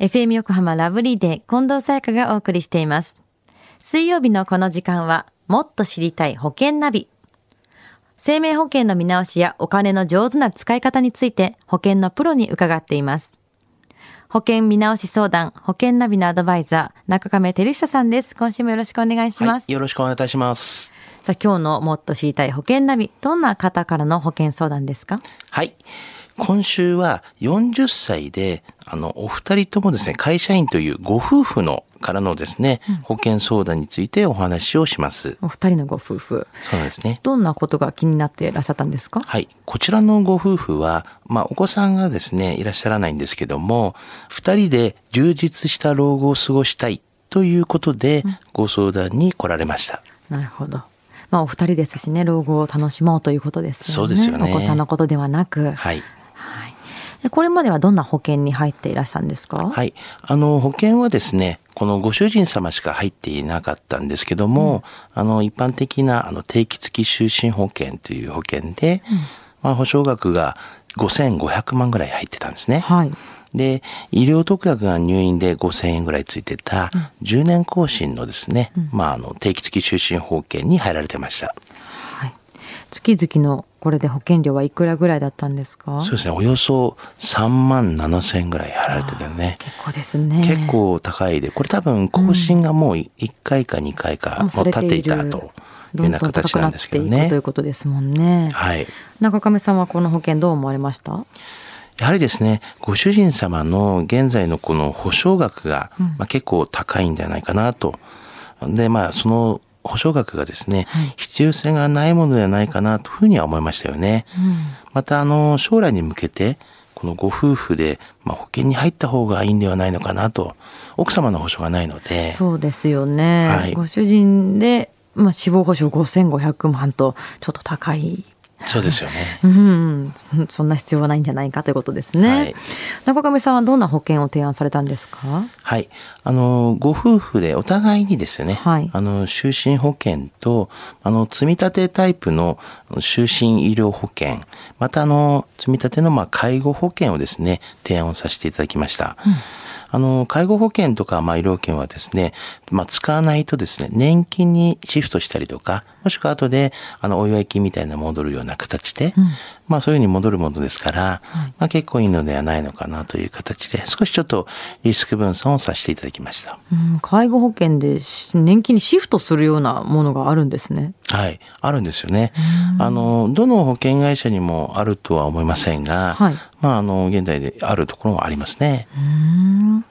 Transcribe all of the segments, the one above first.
FM 横浜ラブリーで近藤沙耶香がお送りしています。水曜日のこの時間は、もっと知りたい保険ナビ。生命保険の見直しやお金の上手な使い方について保険のプロに伺っています。保険見直し相談、保険ナビのアドバイザー、中亀照久さんです。今週もよろしくお願いします。はい、よろしくお願いいたします。さあ、今日のもっと知りたい保険ナビ、どんな方からの保険相談ですか？はい。今週は40歳で、あの、お二人ともですね、会社員というご夫婦のからのですね、保険相談についてお話をします。お二人のご夫婦。そうですね。どんなことが気になっていらっしゃったんですか？はい。こちらのご夫婦は、まあ、お子さんがですね、いらっしゃらないんですけども、二人で充実した老後を過ごしたいということで、ご相談に来られました。なるほど。まあ、お二人ですしね、老後を楽しもうということですよね。そうですよねお子さんのことではなく。はい。これまではどんな保険に入っていらっしゃるんですか？はい。あの、保険はですね、このご主人様しか入っていなかったんですけども、あの、一般的な、あの、定期付き就寝保険という保険で、まあ、保証額が5500万ぐらい入ってたんですね。はい。で、医療特約が入院で5000円ぐらいついてた、10年更新のですね、まあ、あの、定期付き就寝保険に入られてました。はい。月々のこれで保険料はいくらぐらいだったんですか？そうですね、およそ3万7千円ぐらい入られててね。結構ですね。結構高いで、これ多分更新がもう1回か2回か、もうさもう経っていたというよどうんな形なんですけどね。いうことですもんね。はい。中亀さんはこの保険どう思われました？やはりですね、ご主人様の現在のこの保証額が、まあ、結構高いんじゃないかなと。で、まあ、その保証額がですね、はい必要性がないものではないかなというふうには思いましたよね。また、あの、将来に向けて、このご夫婦で、まあ、保険に入った方がいいんではないのかなと。奥様の保証がないので。そうですよね。はいご主人で、まあ、死亡保障5500万とちょっと高い。そうですよね。うん、そそんな必要はないんじゃないかということですね。はい中亀さんはどんな保険を提案されたんですか？はい。あの、ご夫婦でお互いにですね、はいあの、就寝保険と、あの、積み立てタイプの就寝医療保険、またあの、積み立ての、まあ、介護保険をですね、提案をさせていただきました。あの、介護保険とか、まあ、医療保険はですね、まあ、使わないとですね、年金にシフトしたりとか、もしくは後で、あの、お祝い金みたいな戻るような形で、まあ、そういうふうに戻るものですから、まあ、結構いいのではないのかなという形で、少しちょっとリスク分散をさせていただきました。うん、介護保険でし年金にシフトするようなものがあるんですね。はい。あるんですよね。あの、どの保険会社にもあるとは思いませんが、はいまあ、あの、現在であるところもありますね。うん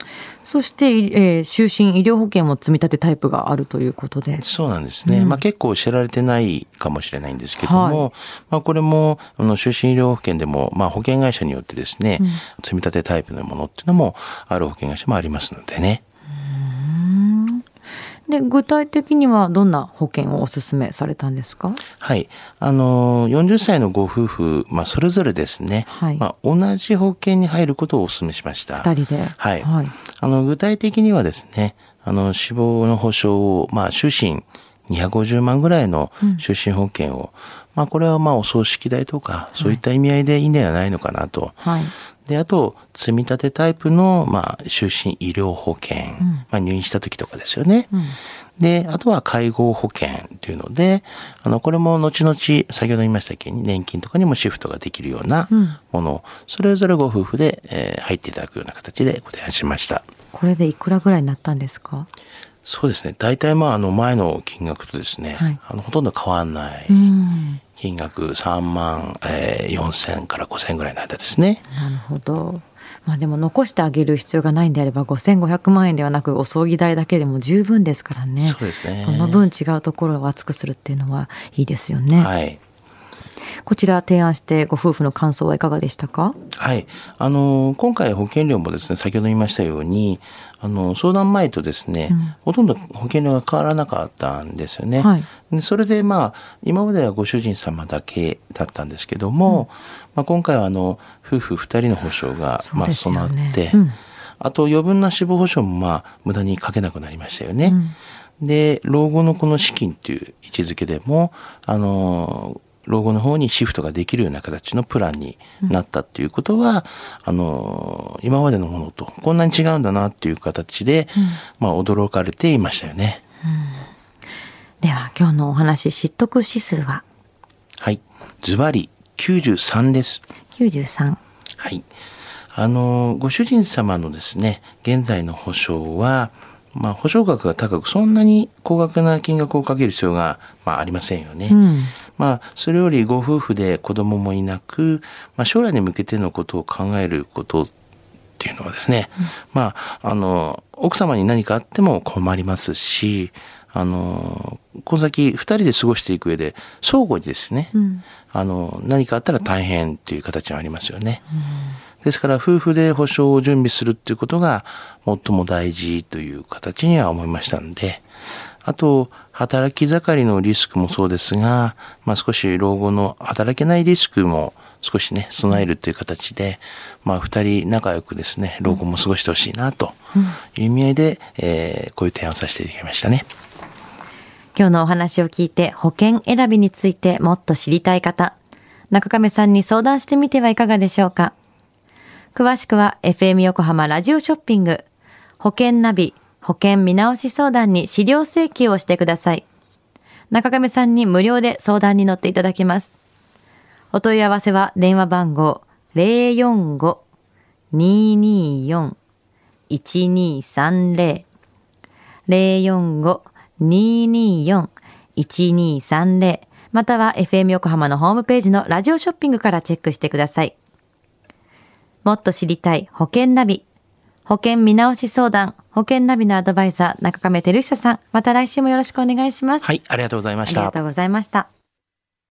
そして、いえー就寝医療保険も積み立てタイプがあるということで。そうなんですね。まあ結構知られてないかもしれないんですけども、はいまあこれも、あの、就寝医療保険でも、まあ保険会社によってですね、積み立てタイプのものっていうのもある保険会社もありますのでね。で具体的にはどんな保険をお勧めされたんですか？はい。あの、40歳のご夫婦、まあそれぞれですね、はいまあ同じ保険に入ることをお勧めしました。二人で？はい。はい。あの、具体的にはですね、あの、死亡の保障を、まあ、終身250万ぐらいの終身保険を、まあ、これはまあ、お葬式代とか、そういった意味合いでいいんではないのかなと。はい。で、あと、積み立てタイプの、まあ、終身医療保険、まあ、入院した時とかですよね。で、あとは介護保険っていうので、あの、これも後々、先ほど言いましたけど、年金とかにもシフトができるようなものを、それぞれご夫婦で、えー入っていただくような形でご提案しました。これでいくらぐらいになったんですか？そうですね。大体まあ、あの、前の金額とですね、はいあの、ほとんど変わんない。うん。金額3万、えー、4千から5千ぐらいの間ですね。なるほど。まあでも残してあげる必要がないんであれば5500万円ではなくお葬儀代だけでも十分ですからね。そうですねその分違うところを厚くするっていうのはいいですよね。はい。こちら提案してご夫婦の感想はいかがでしたか？はい。あの、今回保険料もですね、先ほど言いましたように、あの、相談前とですね、ほとんど保険料が変わらなかったんですよね。はい。でそれでまあ、今まではご主人様だけだったんですけども、まあ、今回はあの、夫婦二人の保証が、まあ、備ねわって、うん。あと余分な死亡保障もまあ、無駄にかけなくなりましたよね。で、老後のこの資金っていう位置づけでも、あの、老後の方にシフトができるような形のプランになったっていうことは、あの、今までのものとこんなに違うんだなっていう形で、まあ驚かれていましたよね。では今日のお話、知得指数は？はい。ズバリ93です。93。はい。あの、ご主人様のですね、現在の保証は、まあ、保証額が高く、そんなに高額な金額をかける必要が、まあ、ありませんよね。うん。まあ、それよりご夫婦で子供もいなく、まあ、将来に向けてのことを考えることっていうのはですね、まあ、あの、奥様に何かあっても困りますし、あの、この先二人で過ごしていく上で、相互にですね、うん。あの、何かあったら大変っていう形がありますよね。ですから、夫婦で保証を準備するっていうことが最も大事という形には思いましたんで、あと、働き盛りのリスクもそうですが、まあ少し老後の働けないリスクも少しね、備えるという形で、まあ二人仲良くですね、老後も過ごしてほしいなという意味合いで、えーこういう提案をさせていただきましたね。今日のお話を聞いて保険選びについてもっと知りたい方、中亀さんに相談してみてはいかがでしょうか。詳しくは FM 横浜ラジオショッピング、保険ナビ、保険見直し相談に資料請求をしてください。中亀さんに無料で相談に乗っていただけます。お問い合わせは電話番号045-224-1230 045-224-1230または FM 横浜のホームページのラジオショッピングからチェックしてください。もっと知りたい保険ナビ。保険見直し相談。保険ナビのアドバイザー中亀照久さん。また来週もよろしくお願いします。はい、ありがとうございましたありがと。うございました。